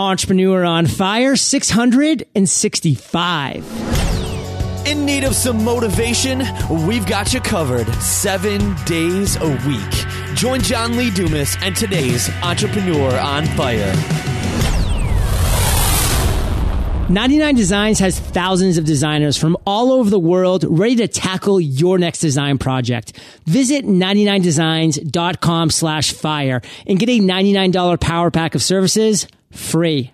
Entrepreneur on Fire 665. In need of some motivation? We've got you covered seven days a week. Join John Lee Dumas and today's Entrepreneur on Fire. 99 Designs has thousands of designers from all over the world ready to tackle your next design project. Visit 99designs.com slash fire and get a $99 power pack of services free.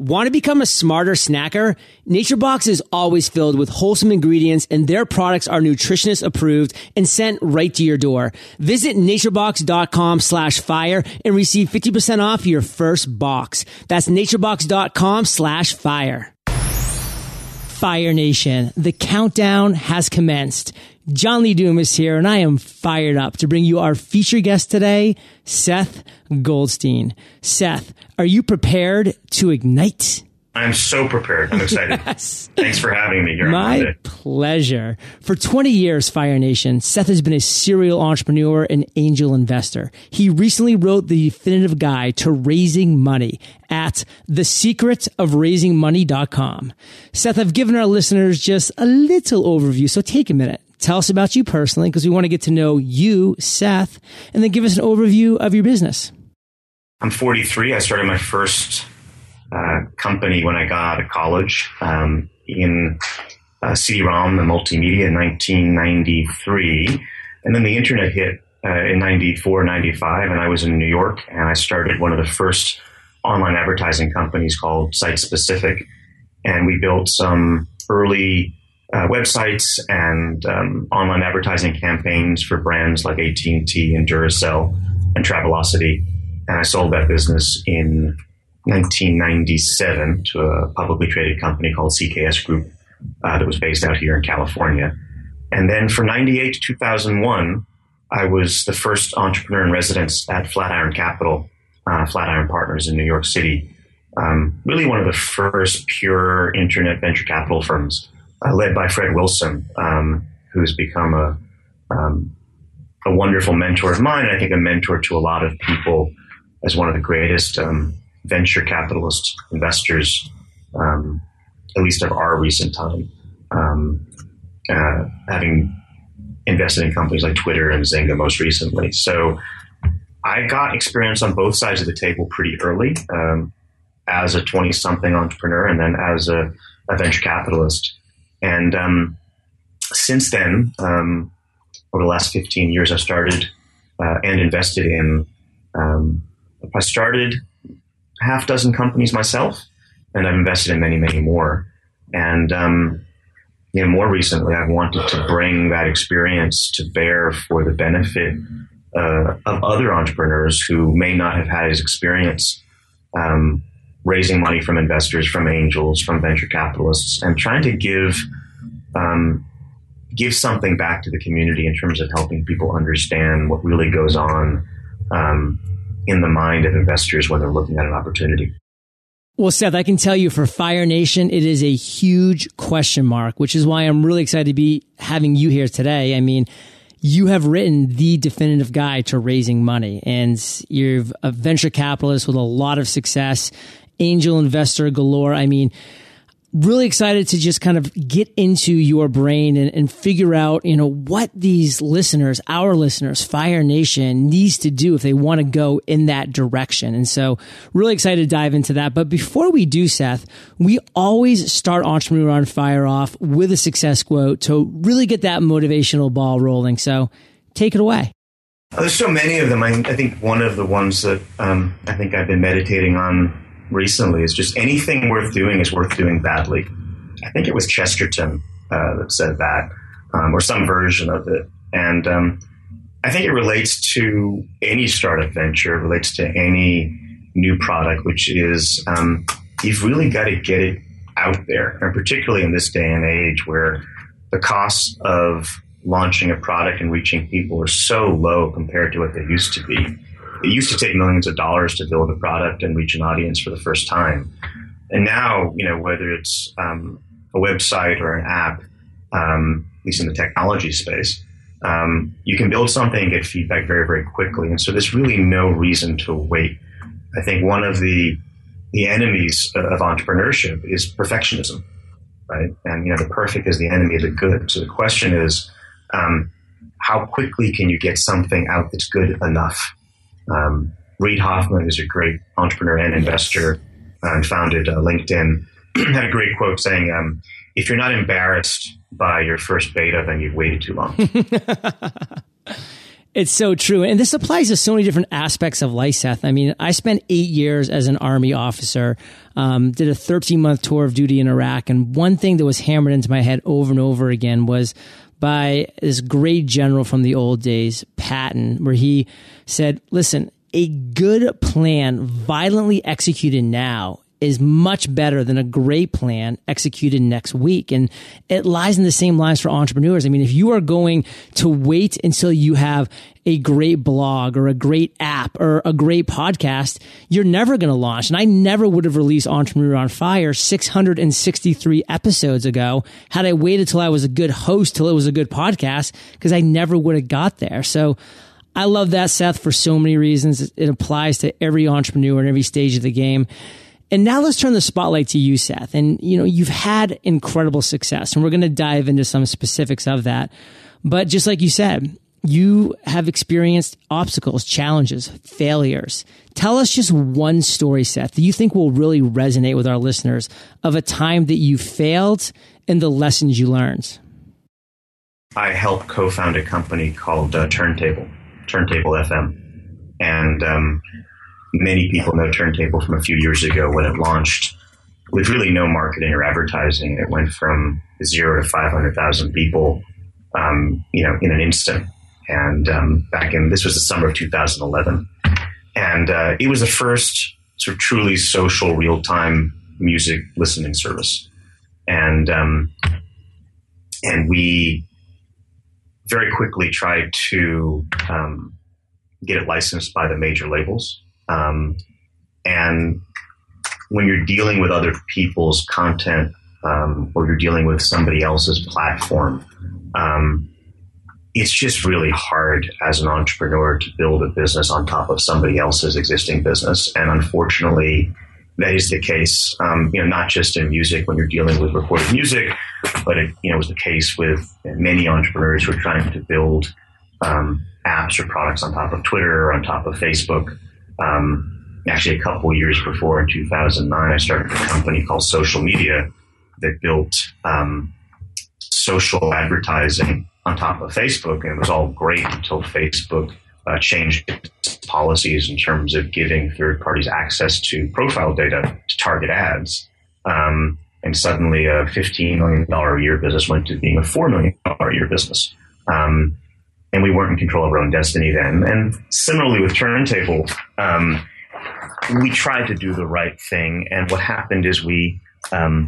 Want to become a smarter snacker? NatureBox is always filled with wholesome ingredients and their products are nutritionist approved and sent right to your door. Visit naturebox.com slash fire and receive 50% off your first box. That's naturebox.com slash fire. Fire Nation, the countdown has commenced. John Lee Dumas is here, and I am fired up to bring you our feature guest today, Seth Goldstein. Seth, are you prepared to ignite? I'm so prepared. I'm excited. yes. Thanks for having me here. My pleasure. For 20 years, Fire Nation, Seth has been a serial entrepreneur and angel investor. He recently wrote the definitive guide to raising money at thesecretofraisingmoney.com. Seth, I've given our listeners just a little overview, so take a minute. Tell us about you personally because we want to get to know you, Seth, and then give us an overview of your business. I'm 43. I started my first uh, company when I got out of college um, in uh, CD-ROM and multimedia in 1993. And then the internet hit uh, in 94, 95, and I was in New York and I started one of the first online advertising companies called Site Specific. And we built some early uh, websites and um, online advertising campaigns for brands like AT&T and Duracell and Travelocity and I sold that business in 1997 to a publicly traded company called CKS Group uh, that was based out here in California. And then from 98 to 2001, I was the first entrepreneur in residence at Flatiron Capital, uh, Flatiron Partners in New York City. Um, really one of the first pure internet venture capital firms, uh, led by Fred Wilson, um, who's become a, um, a wonderful mentor of mine. I think a mentor to a lot of people as one of the greatest um, venture capitalist investors, um, at least of our recent time, um, uh, having invested in companies like Twitter and Zynga most recently. So I got experience on both sides of the table pretty early um, as a 20 something entrepreneur and then as a, a venture capitalist. And um, since then, um, over the last 15 years, I've started uh, and invested in um, I started half dozen companies myself, and I've invested in many, many more. And um, you know, more recently, I've wanted to bring that experience to bear for the benefit uh, of other entrepreneurs who may not have had as experience um, raising money from investors, from angels, from venture capitalists, and trying to give um, give something back to the community in terms of helping people understand what really goes on um, in the mind of investors when they're looking at an opportunity. Well, Seth, I can tell you for Fire Nation, it is a huge question mark, which is why I'm really excited to be having you here today. I mean, you have written the definitive guide to raising money and you're a venture capitalist with a lot of success, angel investor galore. I mean, really excited to just kind of get into your brain and, and, figure out, you know, what these listeners, our listeners, Fire Nation needs to do if they want to go in that direction. And so really excited to dive into that. But before we do, Seth, we always start Entrepreneur on Fire off with a success quote to really get that motivational ball rolling. So take it away. There's so many of them. I, I think one of the ones that um, I think I've been meditating on recently is just anything worth doing is worth doing badly. I think it was Chesterton uh, that said that, um, or some version of it. And um, I think it relates to any startup venture, it relates to any new product, which is um, you've really got to get it out there. And particularly in this day and age where the costs of launching a product and reaching people are so low compared to what they used to be it used to take millions of dollars to build a product and reach an audience for the first time. And now, you know, whether it's um, a website or an app, um, at least in the technology space, um, you can build something and get feedback very, very quickly. And so there's really no reason to wait. I think one of the the enemies of entrepreneurship is perfectionism, right? And you know, the perfect is the enemy of the good. So the question is, um, how quickly can you get something out that's good enough? Um, Reid Hoffman is a great entrepreneur and investor uh, and founded uh, LinkedIn. had a great quote saying, um, "If you're not embarrassed by your first beta, then you've waited too long." It's so true. And this applies to so many different aspects of life, Seth. I mean, I spent eight years as an Army officer, um, did a 13 month tour of duty in Iraq. And one thing that was hammered into my head over and over again was by this great general from the old days, Patton, where he said, listen, a good plan violently executed now is much better than a great plan executed next week. And it lies in the same lines for entrepreneurs. I mean, if you are going to wait until you have a great blog or a great app or a great podcast, you're never going to launch. And I never would have released Entrepreneur on Fire 663 episodes ago had I waited till I was a good host, till it was a good podcast, because I never would have got there. So, I love that, Seth, for so many reasons. It applies to every entrepreneur in every stage of the game. And now let's turn the spotlight to you, Seth. And, you know, you've had incredible success and we're going to dive into some specifics of that. But just like you said, you have experienced obstacles, challenges, failures. Tell us just one story, Seth, that you think will really resonate with our listeners of a time that you failed and the lessons you learned. I helped co-found a company called uh, Turntable, Turntable FM. And um, many people know Turntable from a few years ago when it launched with really no marketing or advertising. It went from zero to 500,000 people, um, you know, in an instant. And um, back in, this was the summer of 2011. And uh, it was the first sort of truly social real time music listening service. And, um, and we very quickly tried to um, get it licensed by the major labels. Um, and when you're dealing with other people's content um, or you're dealing with somebody else's platform, um, it's just really hard as an entrepreneur to build a business on top of somebody else's existing business. And unfortunately, that is the case, um, you know, not just in music when you're dealing with recorded music, but it, you know, was the case with many entrepreneurs who are trying to build um, apps or products on top of Twitter or on top of Facebook. Um, actually, a couple years before, in 2009, I started a company called Social Media that built um, social advertising on top of Facebook, and it was all great until Facebook uh, changed policies in terms of giving third parties access to profile data to target ads. Um, and suddenly, a $15 million a year business went to being a $4 million a year business. Um, and we weren't in control of our own destiny then. And similarly with Turntable, um, we tried to do the right thing, and what happened is we um,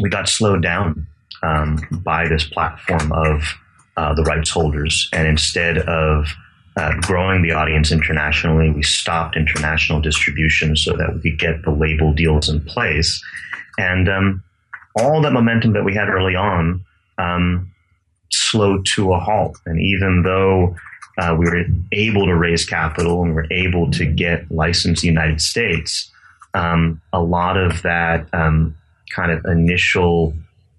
we got slowed down um, by this platform of uh, the rights holders, and instead of uh, growing the audience internationally, we stopped international distribution so that we could get the label deals in place, and um, all that momentum that we had early on um, slowed to a halt. And even though uh, we were able to raise capital and we were able to get licensed in the United States, um, a lot of that um, kind of initial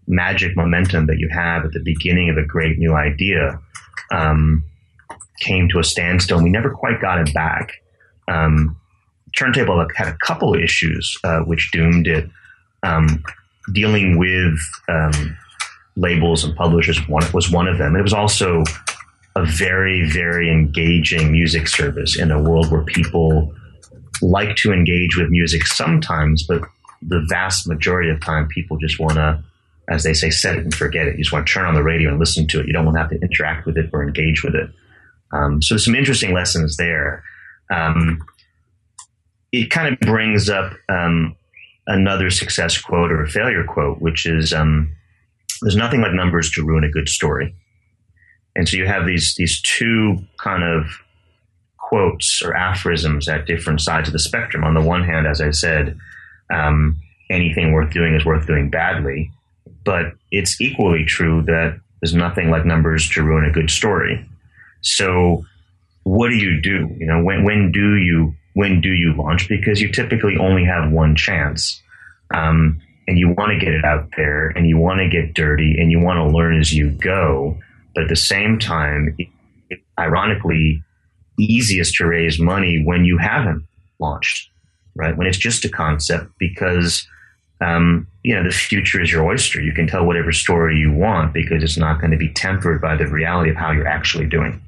magic momentum that you have at the beginning of a great new idea um, came to a standstill. And we never quite got it back. Um, Turntable had a couple issues uh, which doomed it. Um, dealing with um, labels and publishers one, was one of them. It was also a very, very engaging music service in a world where people like to engage with music sometimes, but the vast majority of time, people just want to, as they say, set it and forget it. You just want to turn on the radio and listen to it. You don't want to have to interact with it or engage with it. Um, so some interesting lessons there. Um, it kind of brings up um, another success quote or failure quote, which is um, there's nothing like numbers to ruin a good story. And so you have these these two kind of quotes or aphorisms at different sides of the spectrum. On the one hand, as I said, um, anything worth doing is worth doing badly, but it's equally true that there's nothing like numbers to ruin a good story. So, what do you do? You know, when when do you when do you launch because you typically only have one chance. Um, and you want to get it out there and you want to get dirty and you want to learn as you go. But at the same time, ironically, easiest to raise money when you haven't launched, right? When it's just a concept because, um, you know, the future is your oyster. You can tell whatever story you want because it's not going to be tempered by the reality of how you're actually doing.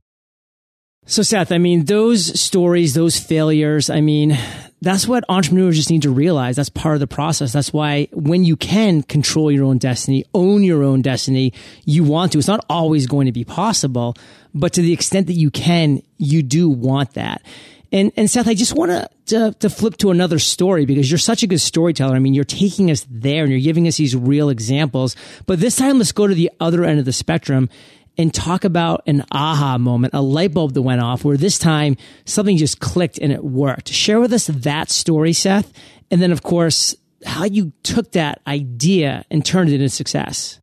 So, Seth, I mean, those stories, those failures, I mean, that's what entrepreneurs just need to realize. That's part of the process. That's why when you can control your own destiny, own your own destiny, you want to. It's not always going to be possible, but to the extent that you can, you do want that. And, and Seth, I just want to, to flip to another story because you're such a good storyteller. I mean, you're taking us there and you're giving us these real examples. But this time, let's go to the other end of the spectrum and talk about an aha moment, a light bulb that went off where this time something just clicked and it worked. Share with us that story, Seth. And then, of course, how you took that idea and turned it into success.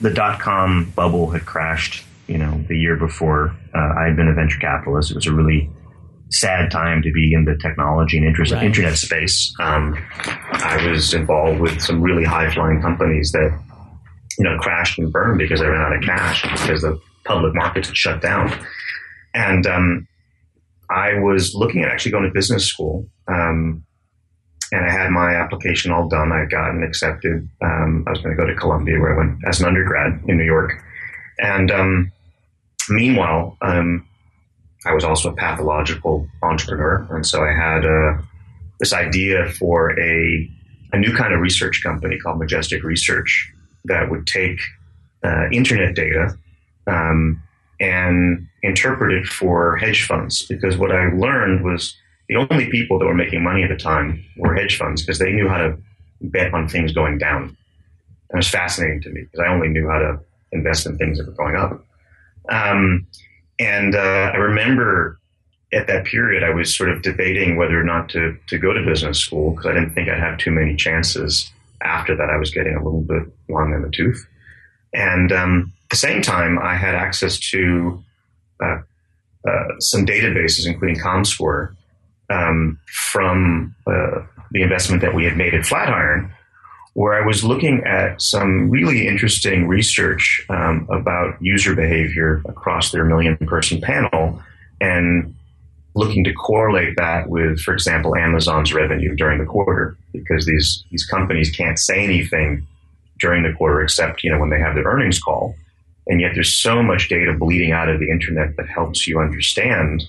The dot com bubble had crashed, you know, the year before. Uh, I had been a venture capitalist. It was a really sad time to be in the technology and interest, right. internet space. Um, I was involved with some really high flying companies that you know, crashed and burned because they ran out of cash because the public markets had shut down. And um, I was looking at actually going to business school. Um, and I had my application all done. I gotten accepted. Um, I was going to go to Columbia, where I went as an undergrad in New York. And um, meanwhile, um, I was also a pathological entrepreneur, and so I had uh, this idea for a a new kind of research company called Majestic Research, that would take uh, internet data um, and interpret it for hedge funds. Because what I learned was the only people that were making money at the time were hedge funds because they knew how to bet on things going down. And it was fascinating to me because I only knew how to invest in things that were going up. Um, and uh, I remember at that period, I was sort of debating whether or not to, to go to business school because I didn't think I'd have too many chances after that, I was getting a little bit long in the tooth. And um, at the same time, I had access to uh, uh, some databases, including ComScore, um, from uh, the investment that we had made at Flatiron, where I was looking at some really interesting research um, about user behavior across their million person panel and looking to correlate that with, for example, Amazon's revenue during the quarter, because these these companies can't say anything during the quarter except you know when they have their earnings call, and yet there's so much data bleeding out of the internet that helps you understand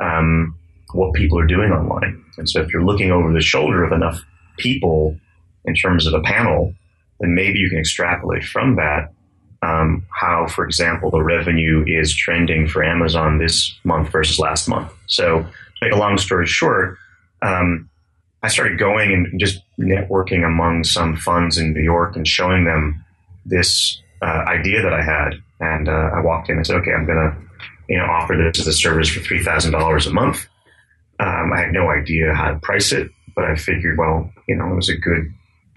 um, what people are doing online. And so if you're looking over the shoulder of enough people in terms of a panel, then maybe you can extrapolate from that um, how, for example, the revenue is trending for Amazon this month versus last month. So, to make a long story short, um, I started going and just networking among some funds in New York and showing them this uh, idea that I had. And uh, I walked in and said, "Okay, I'm going to, you know, offer this as a service for three thousand dollars a month." Um, I had no idea how to price it, but I figured, well, you know, it was a good,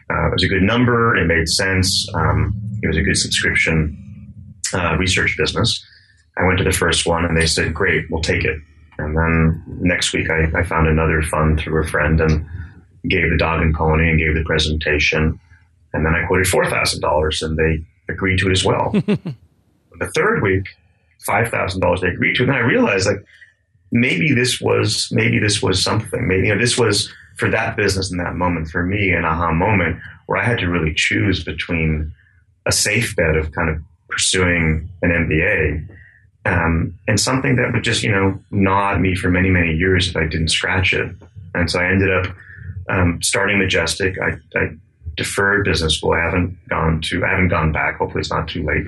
uh, it was a good number. It made sense. Um, it was a good subscription uh, research business. I went to the first one and they said, great, we'll take it. And then next week I, I found another fund through a friend and gave the dog and pony and gave the presentation. And then I quoted $4,000 and they agreed to it as well. the third week, $5,000 they agreed to. And then I realized like maybe this was, maybe this was something. Maybe, you know, this was for that business in that moment for me an aha moment where I had to really choose between a safe bet of kind of pursuing an MBA. Um, and something that would just, you know, gnaw at me for many, many years if I didn't scratch it. And so I ended up um, starting Majestic. I, I, deferred business school. I haven't gone to, I haven't gone back. Hopefully it's not too late.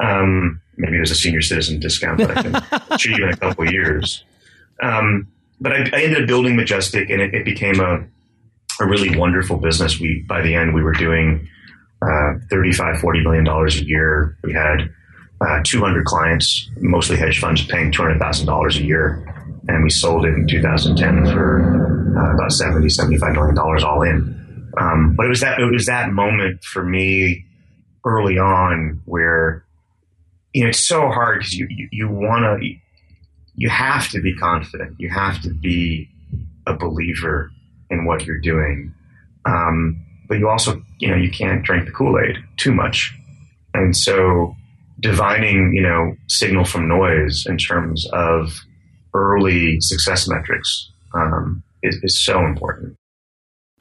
Um, maybe there's a senior citizen discount that I can achieve in a couple of years. Um, but I, I, ended up building Majestic and it, it became a, a really wonderful business. We, by the end, we were doing uh, 35, 40 million dollars a year. We had uh, 200 clients, mostly hedge funds, paying $200,000 a year. And we sold it in 2010 for uh, about 70, 75 million dollars all in. Um, but it was that, it was that moment for me early on where, you know, it's so hard because you, you, you want to, you have to be confident. You have to be a believer in what you're doing. Um, but you also, you know, you can't drink the Kool Aid too much. And so divining, you know, signal from noise in terms of early success metrics um, is, is so important.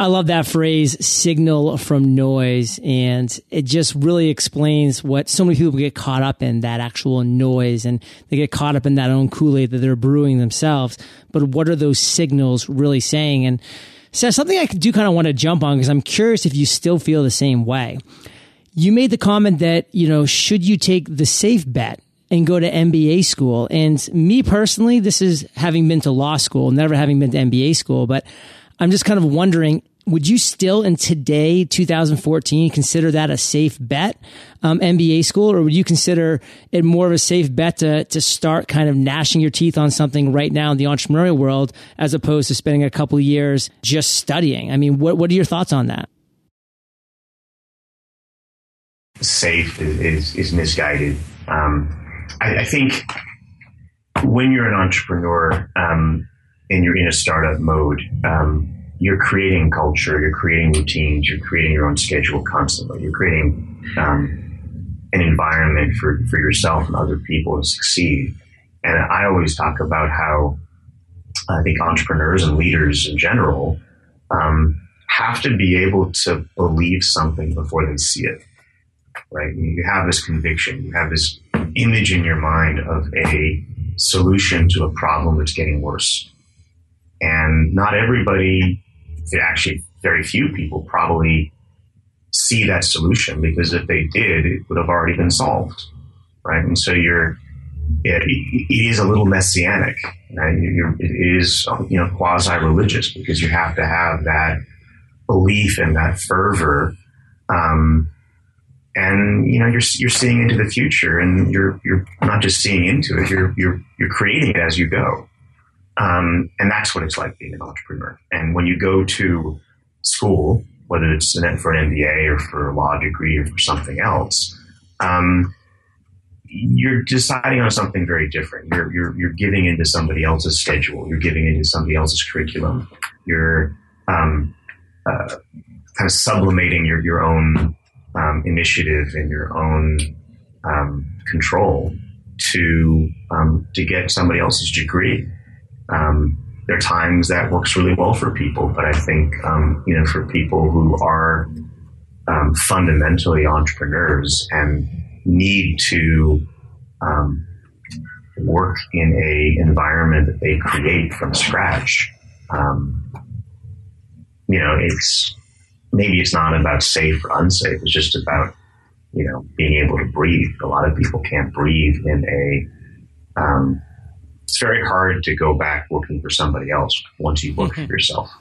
I love that phrase, signal from noise. And it just really explains what so many people get caught up in that actual noise and they get caught up in that own Kool-Aid that they're brewing themselves. But what are those signals really saying? And so something I do kind of want to jump on because I'm curious if you still feel the same way. You made the comment that, you know, should you take the safe bet and go to MBA school? And me personally, this is having been to law school, never having been to MBA school, but I'm just kind of wondering, would you still in today 2014 consider that a safe bet um, mba school? Or would you consider it more of a safe bet to, to start kind of gnashing your teeth on something right now in the entrepreneurial world as opposed to spending a couple years just studying? I mean what, what are your thoughts on that? Safe is, is, is misguided. Um, I, I, think when you're an entrepreneur um, and you're in a startup mode um, you're creating culture, you're creating routines, you're creating your own schedule constantly. You're creating um, an environment for, for yourself and other people to succeed. And I always talk about how I think entrepreneurs and leaders in general um, have to be able to believe something before they see it. Right? You have this conviction, you have this image in your mind of a solution to a problem that's getting worse. And not everybody actually very few people probably see that solution because if they did, it would have already been solved, right? And so you're it, it is a little messianic. Right? it is you know quasi religious because you have to have that belief and that fervor. Um, and you know you're you're seeing into the future, and you're you're not just seeing into it. You're you're you're creating it as you go. Um, and that's what it's like being an entrepreneur. And when you go to school, whether it's for an MBA or for a law degree or for something else, um, you're deciding on something very different. You're, you're, you're giving into somebody else's schedule. You're giving into somebody else's curriculum. You're um, uh, kind of sublimating your, your own um, initiative and your own um, control to um, to get somebody else's degree. Um, there are times that works really well for people, but I think um, you know for people who are um, fundamentally entrepreneurs and need to um, work in a environment that they create from scratch, um, you know, it's maybe it's not about safe or unsafe. It's just about you know being able to breathe. A lot of people can't breathe in a um, it's very hard to go back looking for somebody else once you look mm-hmm. for yourself.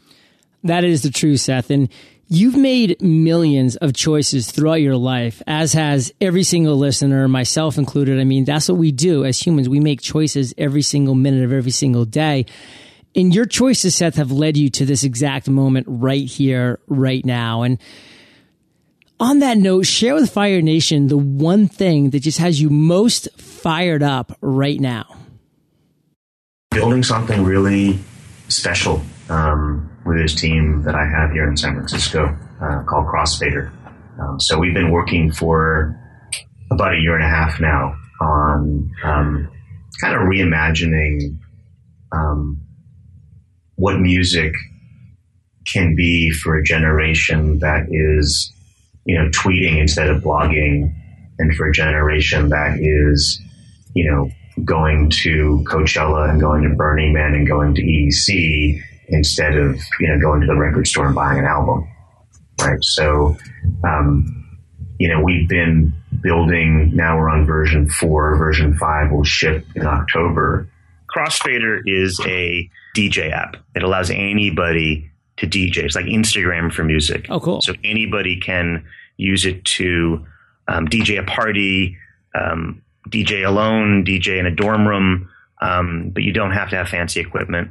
That is the truth, Seth. And you've made millions of choices throughout your life, as has every single listener, myself included. I mean, that's what we do as humans. We make choices every single minute of every single day. And your choices, Seth, have led you to this exact moment right here, right now. And on that note, share with Fire Nation the one thing that just has you most fired up right now building something really special um, with his team that I have here in San Francisco uh, called Crossfader. Um, so we've been working for about a year and a half now on um, kind of reimagining um, what music can be for a generation that is, you know, tweeting instead of blogging, and for a generation that is, you know, going to Coachella and going to Burning Man and going to EDC instead of you know going to the record store and buying an album, right? So, um, you know, we've been building. Now we're on version four. Version five will ship in October. Crossfader is a DJ app. It allows anybody to DJ. It's like Instagram for music. Oh, cool! So anybody can use it to um, DJ a party. Um, DJ alone, DJ in a dorm room, um, but you don't have to have fancy equipment.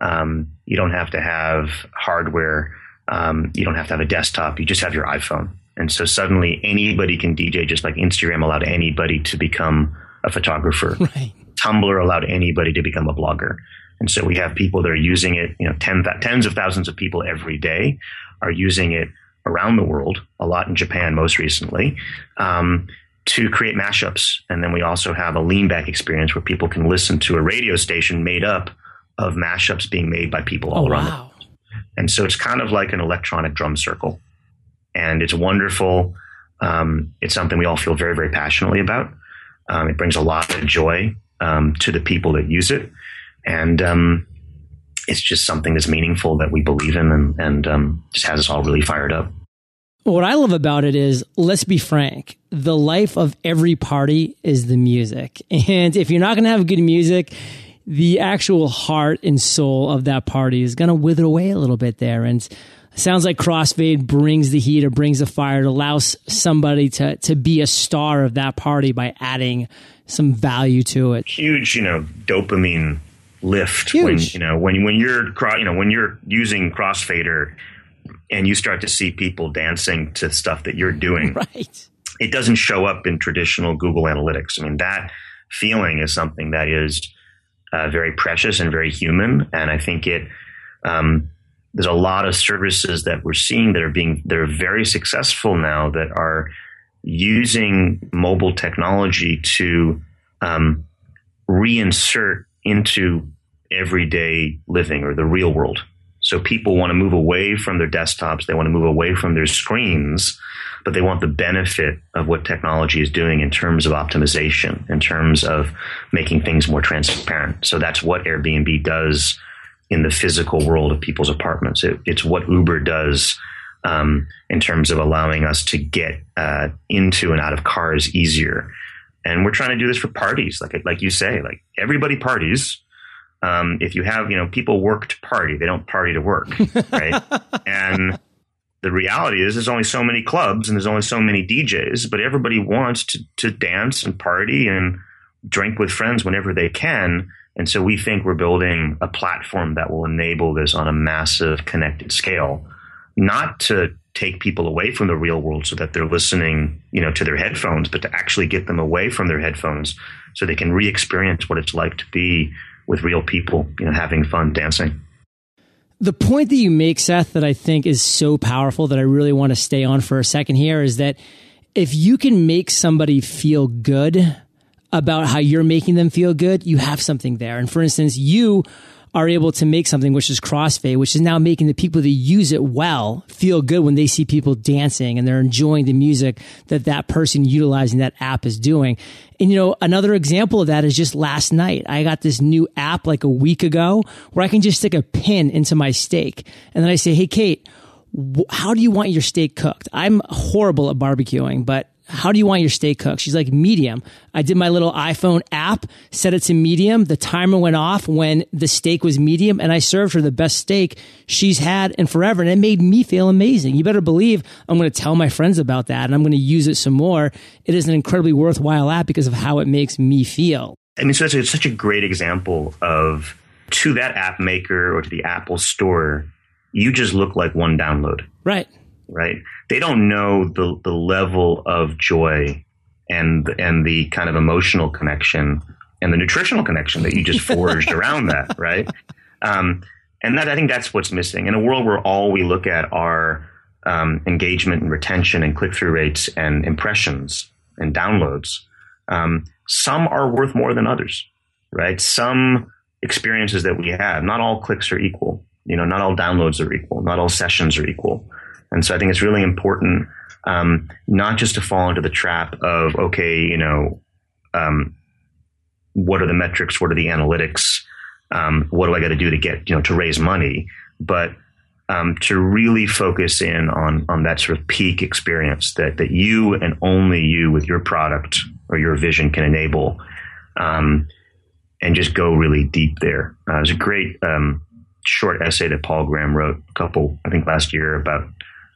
Um, you don't have to have hardware. Um, you don't have to have a desktop. You just have your iPhone. And so suddenly anybody can DJ just like Instagram allowed anybody to become a photographer. Right. Tumblr allowed anybody to become a blogger. And so we have people that are using it, you know, ten, tens of thousands of people every day are using it around the world, a lot in Japan most recently, um, to create mashups. And then we also have a lean back experience where people can listen to a radio station made up of mashups being made by people all oh, around. Wow. And so it's kind of like an electronic drum circle. And it's wonderful. Um, it's something we all feel very, very passionately about. Um, it brings a lot of joy um, to the people that use it. And um, it's just something that's meaningful that we believe in and, and um, just has us all really fired up. What I love about it is, let's be frank, the life of every party is the music. And if you're not going to have good music, the actual heart and soul of that party is going to wither away a little bit there. And sounds like Crossfade brings the heat or brings the fire. It allows somebody to, to be a star of that party by adding some value to it. Huge, you know, dopamine lift Huge. when you know when when you're you know when you're using Crossfader and you start to see people dancing to stuff that you're doing. Right. It doesn't show up in traditional Google Analytics. I mean, that feeling is something that is uh, very precious and very human, and I think it. Um, there's a lot of services that we're seeing that are being that are very successful now that are using mobile technology to um, reinsert into everyday living or the real world. So people want to move away from their desktops, they want to move away from their screens, but they want the benefit of what technology is doing in terms of optimization, in terms of making things more transparent. So that's what Airbnb does in the physical world of people's apartments. It, it's what Uber does um, in terms of allowing us to get uh, into and out of cars easier. And we're trying to do this for parties, like like you say, like everybody parties. Um, if you have, you know, people work to party, they don't party to work, right? and the reality is, there's only so many clubs and there's only so many DJs, but everybody wants to to dance and party and drink with friends whenever they can. And so we think we're building a platform that will enable this on a massive connected scale, not to take people away from the real world so that they're listening, you know, to their headphones, but to actually get them away from their headphones so they can re-experience what it's like to be with real people, you know, having fun dancing. The point that you make, Seth, that I think is so powerful that I really want to stay on for a second here is that if you can make somebody feel good about how you're making them feel good, you have something there. And for instance, you are able to make something which is crossfade, which is now making the people that use it well feel good when they see people dancing and they're enjoying the music that that person utilizing that app is doing. And you know, another example of that is just last night. I got this new app like a week ago where I can just stick a pin into my steak. And then I say, Hey, Kate, how do you want your steak cooked? I'm horrible at barbecuing, but how do you want your steak cooked? She's like, medium. I did my little iPhone app, set it to medium. The timer went off when the steak was medium and I served her the best steak she's had in forever. And it made me feel amazing. You better believe I'm going to tell my friends about that and I'm going to use it some more. It is an incredibly worthwhile app because of how it makes me feel. I mean, so it's, it's such a great example of to that app maker or to the Apple store, you just look like one download. Right right? They don't know the the level of joy and and the kind of emotional connection and the nutritional connection that you just forged around that, right? Um, and that I think that's what's missing in a world where all we look at are um, engagement and retention and click through rates and impressions and downloads. Um, some are worth more than others, right? Some experiences that we have, not all clicks are equal. You know, not all downloads are equal. Not all sessions are equal. And so I think it's really important um, not just to fall into the trap of, okay, you know, um, what are the metrics? What are the analytics? Um, what do I got to do to get, you know, to raise money? But um, to really focus in on on that sort of peak experience that that you and only you with your product or your vision can enable, um, and just go really deep there. Uh, was a great um, short essay that Paul Graham wrote a couple, I think, last year about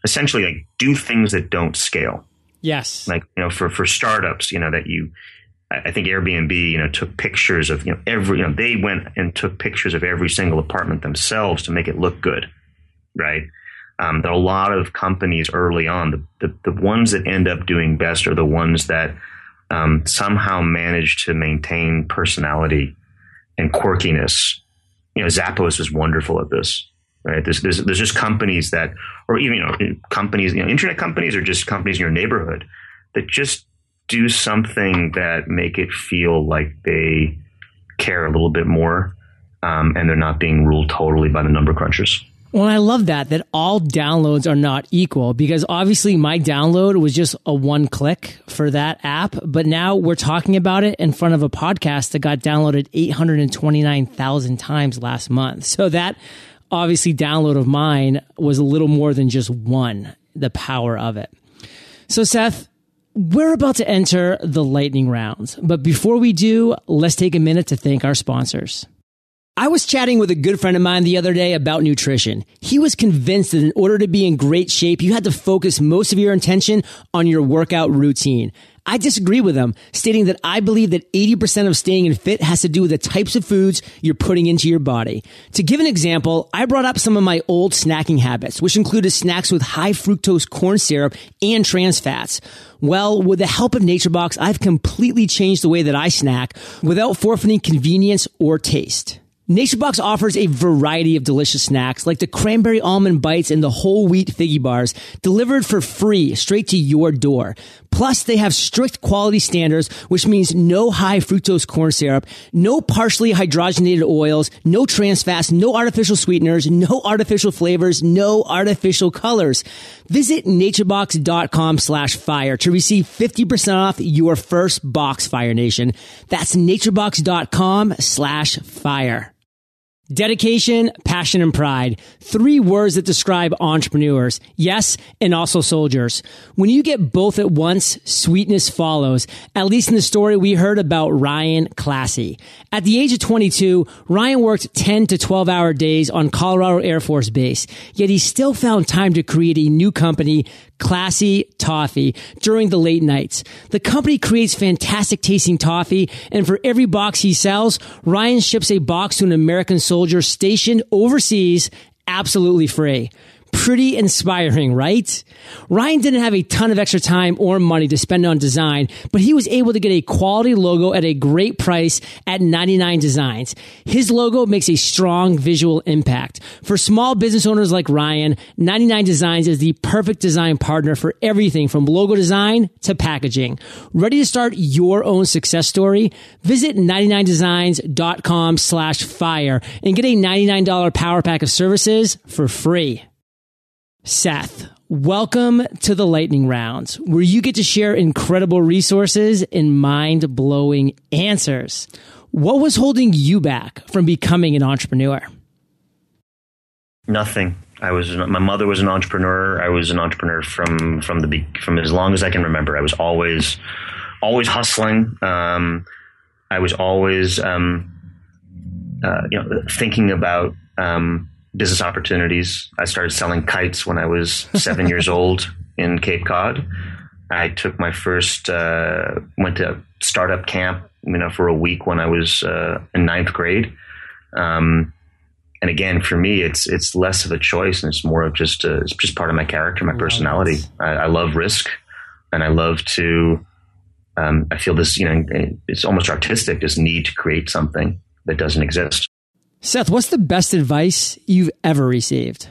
essentially like do things that don't scale. Yes. Like, you know, for, for startups, you know, that you, I think Airbnb, you know, took pictures of, you know, every, you know, they went and took pictures of every single apartment themselves to make it look good. Right. Um, there are a lot of companies early on, the, the, the ones that end up doing best are the ones that um, somehow manage to maintain personality and quirkiness you know, Zappos was wonderful at this, right? There's, there's, there's just companies that, or even, you know, companies, you know, internet companies or just companies in your neighborhood that just do something that make it feel like they care a little bit more. Um, and they're not being ruled totally by the number crunchers. Well, I love that, that all downloads are not equal because obviously my download was just a one click for that app. But now we're talking about it in front of a podcast that got downloaded 829,000 times last month. So that obviously download of mine was a little more than just one, the power of it. So Seth, we're about to enter the lightning rounds. But before we do, let's take a minute to thank our sponsors. I was chatting with a good friend of mine the other day about nutrition. He was convinced that in order to be in great shape, you had to focus most of your attention on your workout routine. I disagree with them, stating that I believe that 80% of staying in fit has to do with the types of foods you're putting into your body. To give an example, I brought up some of my old snacking habits, which included snacks with high fructose corn syrup and trans fats. Well, with the help of NatureBox, I've completely changed the way that I snack without forfeiting convenience or taste. NatureBox offers a variety of delicious snacks like the cranberry almond bites and the whole wheat figgy bars delivered for free straight to your door. Plus, they have strict quality standards, which means no high fructose corn syrup, no partially hydrogenated oils, no trans fats, no artificial sweeteners, no artificial flavors, no artificial colors. Visit naturebox.com slash fire to receive 50% off your first box, Fire Nation. That's naturebox.com slash fire. Dedication, passion, and pride. Three words that describe entrepreneurs. Yes, and also soldiers. When you get both at once, sweetness follows. At least in the story we heard about Ryan Classy. At the age of 22, Ryan worked 10 to 12 hour days on Colorado Air Force Base, yet he still found time to create a new company classy toffee during the late nights. The company creates fantastic tasting toffee, and for every box he sells, Ryan ships a box to an American soldier stationed overseas absolutely free pretty inspiring, right? Ryan didn't have a ton of extra time or money to spend on design, but he was able to get a quality logo at a great price at 99 Designs. His logo makes a strong visual impact. For small business owners like Ryan, 99 Designs is the perfect design partner for everything from logo design to packaging. Ready to start your own success story? Visit 99designs.com slash fire and get a $99 power pack of services for free. Seth, welcome to the lightning rounds where you get to share incredible resources and mind blowing answers. What was holding you back from becoming an entrepreneur? Nothing. I was my mother was an entrepreneur. I was an entrepreneur from from the from as long as I can remember. I was always always hustling. Um, I was always um, uh, you know thinking about um, business opportunities. I started selling kites when I was seven years old in Cape Cod. I took my first, uh, went to startup camp, you know, for a week when I was uh, in ninth grade. Um, and again, for me, it's it's less of a choice, and it's more of just a, it's just part of my character, my personality. I, I, love risk, and I love to. Um, I feel this, you know, it's almost artistic. This need to create something that doesn't exist. Seth, what's the best advice you've ever received?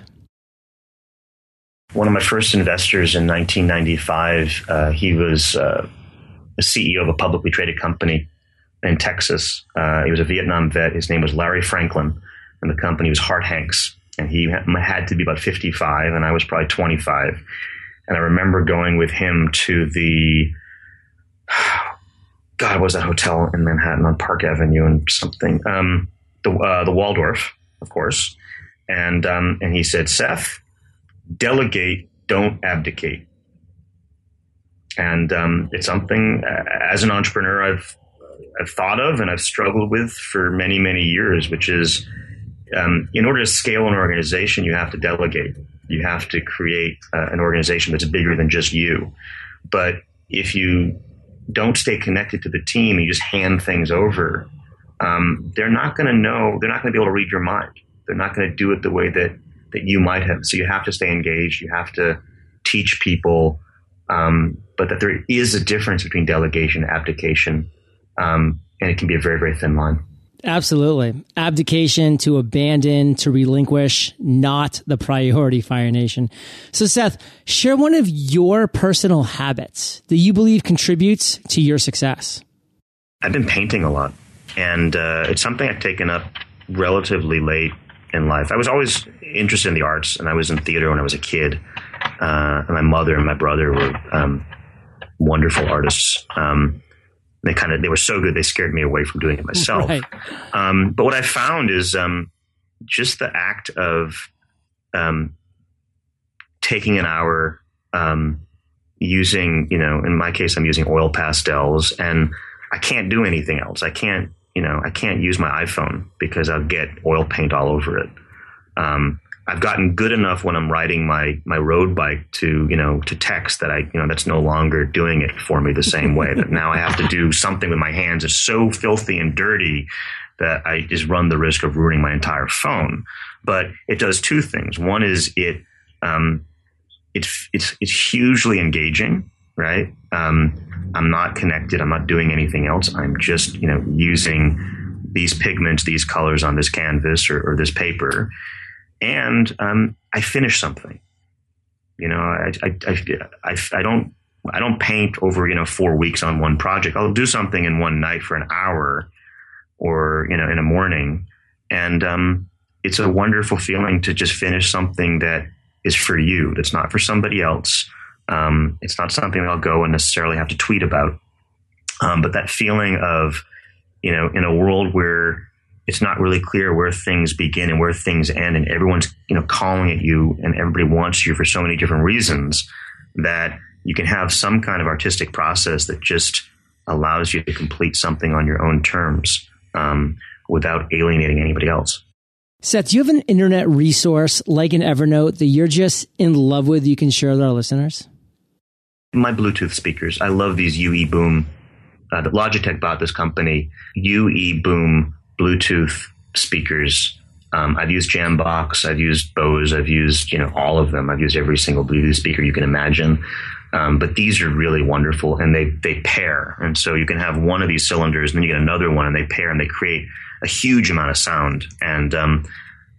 One of my first investors in 1995, uh, he was uh, the CEO of a publicly traded company in Texas. Uh, he was a Vietnam vet. His name was Larry Franklin, and the company was Harte-Hanks. And he had to be about 55, and I was probably 25. And I remember going with him to the God, was that hotel in Manhattan on Park Avenue and something? Um, the uh, the Waldorf, of course, and um, and he said, Seth, delegate, don't abdicate. And um, it's something uh, as an entrepreneur I've I've thought of and I've struggled with for many many years, which is um, in order to scale an organization, you have to delegate. You have to create uh, an organization that's bigger than just you. But if you don't stay connected to the team and you just hand things over, um, they're not going to know, they're not going to be able to read your mind. They're not going to do it the way that, that you might have. So you have to stay engaged. You have to teach people, um, but that there is a difference between delegation and abdication. Um, and it can be a very, very thin line. Absolutely. Abdication to abandon, to relinquish, not the priority, Fire Nation. So, Seth, share one of your personal habits that you believe contributes to your success. I've been painting a lot, and uh, it's something I've taken up relatively late in life. I was always interested in the arts, and I was in theater when I was a kid. Uh, and my mother and my brother were um, wonderful artists. Um, they kind of they were so good they scared me away from doing it myself. Right. Um, but what I found is um, just the act of um, taking an hour um, using, you know, in my case, I'm using oil pastels, and I can't do anything else. I can't, you know, I can't use my iPhone because I'll get oil paint all over it. Um, I've gotten good enough when I'm riding my my road bike to you know to text that I you know that's no longer doing it for me the same way. that now I have to do something with my hands It's so filthy and dirty that I just run the risk of ruining my entire phone. But it does two things. One is it um, it's it's it's hugely engaging, right? Um, I'm not connected. I'm not doing anything else. I'm just you know using these pigments, these colors on this canvas or, or this paper and um, I finish something. You know, I, I, I, I, don't I don't paint over you know four weeks on one project. I'll do something in one night for an hour, or you know in a morning, and um, it's a wonderful feeling to just finish something that is for you. That's not for somebody else. Um, it's not something I'll go and necessarily have to tweet about. Um, but that feeling of you know in a world where it's not really clear where things begin and where things end and everyone's you know calling at you and everybody wants you for so many different reasons that you can have some kind of artistic process that just allows you to complete something on your own terms um, without alienating anybody else Seth, do you have an internet resource like an Evernote that you're just in love with you can share with our listeners? My Bluetooth speakers. I love these UE Boom. Uh, Logitech bought this company, UE Boom Bluetooth speakers. Um, I've used Jambox, I've used Bose, I've used you know all of them. I've used every single Bluetooth speaker you can imagine. Um, but these are really wonderful, and they they pair, and so you can have one of these cylinders, and then you get another one, and they pair, and they create a huge amount of sound. And um,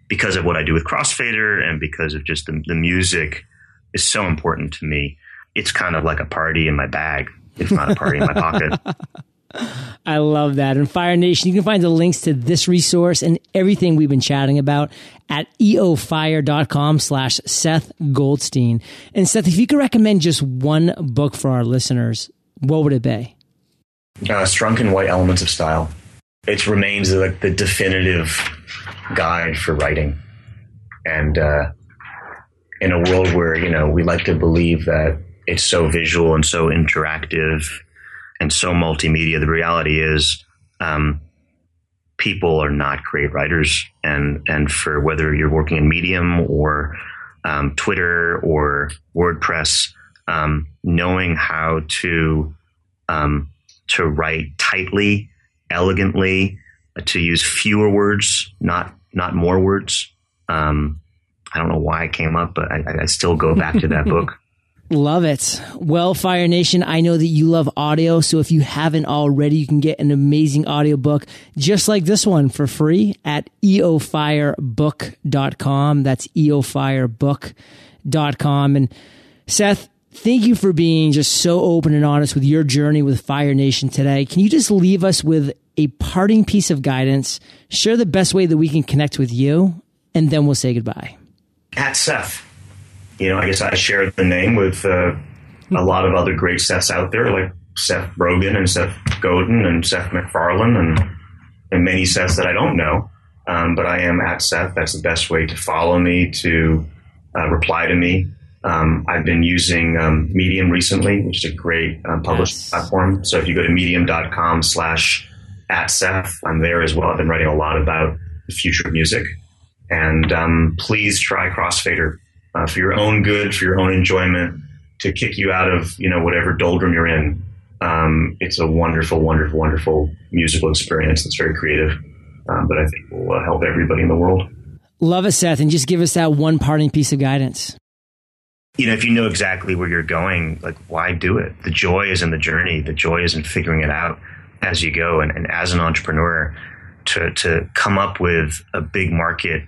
because of what I do with Crossfader, and because of just the, the music is so important to me, it's kind of like a party in my bag, if not a party in my pocket. I love that. And Fire Nation, you can find the links to this resource and everything we've been chatting about at eofire.com slash Seth Goldstein. And Seth, if you could recommend just one book for our listeners, what would it be? Uh, Strunk and White Elements of Style. It remains like the definitive guide for writing. And uh, in a world where, you know, we like to believe that it's so visual and so interactive and so multimedia. The reality is, um, people are not great writers, and and for whether you're working in Medium or um, Twitter or WordPress, um, knowing how to um, to write tightly, elegantly, uh, to use fewer words, not not more words. Um, I don't know why I came up, but I, I still go back to that book. Love it. Well, Fire Nation, I know that you love audio. So if you haven't already, you can get an amazing audiobook just like this one for free at eofirebook.com. That's eofirebook.com. And Seth, thank you for being just so open and honest with your journey with Fire Nation today. Can you just leave us with a parting piece of guidance? Share the best way that we can connect with you, and then we'll say goodbye. At Seth you know, I guess I share the name with uh, a lot of other great Seths out there, like Seth Rogen and Seth Godin and Seth MacFarlane and, and many Seths that I don't know. Um, but I am at Seth. That's the best way to follow me, to uh, reply to me. Um, I've been using um, Medium recently, which is a great um, publishing yes. platform. So if you go to medium.com slash at Seth, I'm there as well. I've been writing a lot about the future of music. And um, please try Crossfader uh, for your own good, for your own enjoyment, to kick you out of you know whatever doldrum you're in. Um, it's a wonderful, wonderful, wonderful musical experience that's very creative, um, but I think will uh, help everybody in the world. Love it, Seth, and just give us that one parting piece of guidance. You know, if you know exactly where you're going, like why do it? The joy is in the journey. The joy is in figuring it out as you go. And, and as an entrepreneur, to to come up with a big market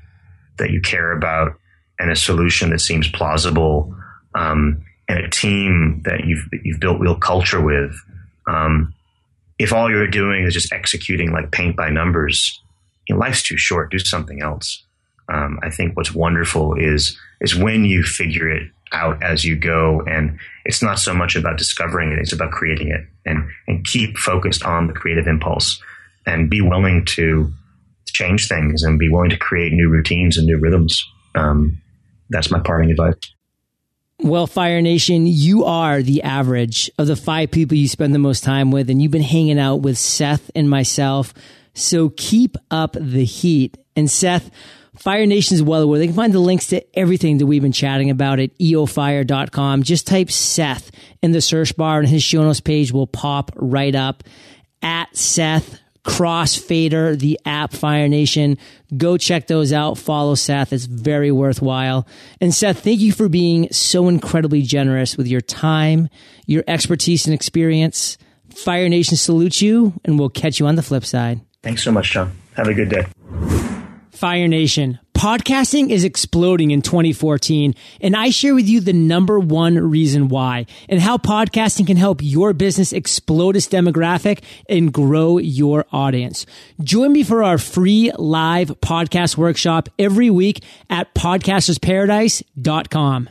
that you care about and a solution that seems plausible um, and a team that you've you've built real culture with. Um, if all you're doing is just executing like paint by numbers, you know, life's too short. Do something else. Um, I think what's wonderful is is when you figure it out as you go, and it's not so much about discovering it; it's about creating it, and and keep focused on the creative impulse, and be willing to change things, and be willing to create new routines and new rhythms. Um, that's my parting advice. Well, Fire Nation, you are the average of the five people you spend the most time with, and you've been hanging out with Seth and myself. So keep up the heat. And Seth, Fire Nation is well aware. They can find the links to everything that we've been chatting about at eofire.com. Just type Seth in the search bar and his show notes page will pop right up at Seth Crossfader, the app Fire Nation. Go check those out. Follow Seth. It's very worthwhile. And Seth, thank you for being so incredibly generous with your time, your expertise and experience. Fire Nation salutes you and we'll catch you on the flip side. Thanks so much, John. Have a good day. Fire Nation. Podcasting is exploding in 2014, and I share with you the number one reason why and how podcasting can help your business explode its demographic and grow your audience. Join me for our free live podcast workshop every week at podcastersparadise.com.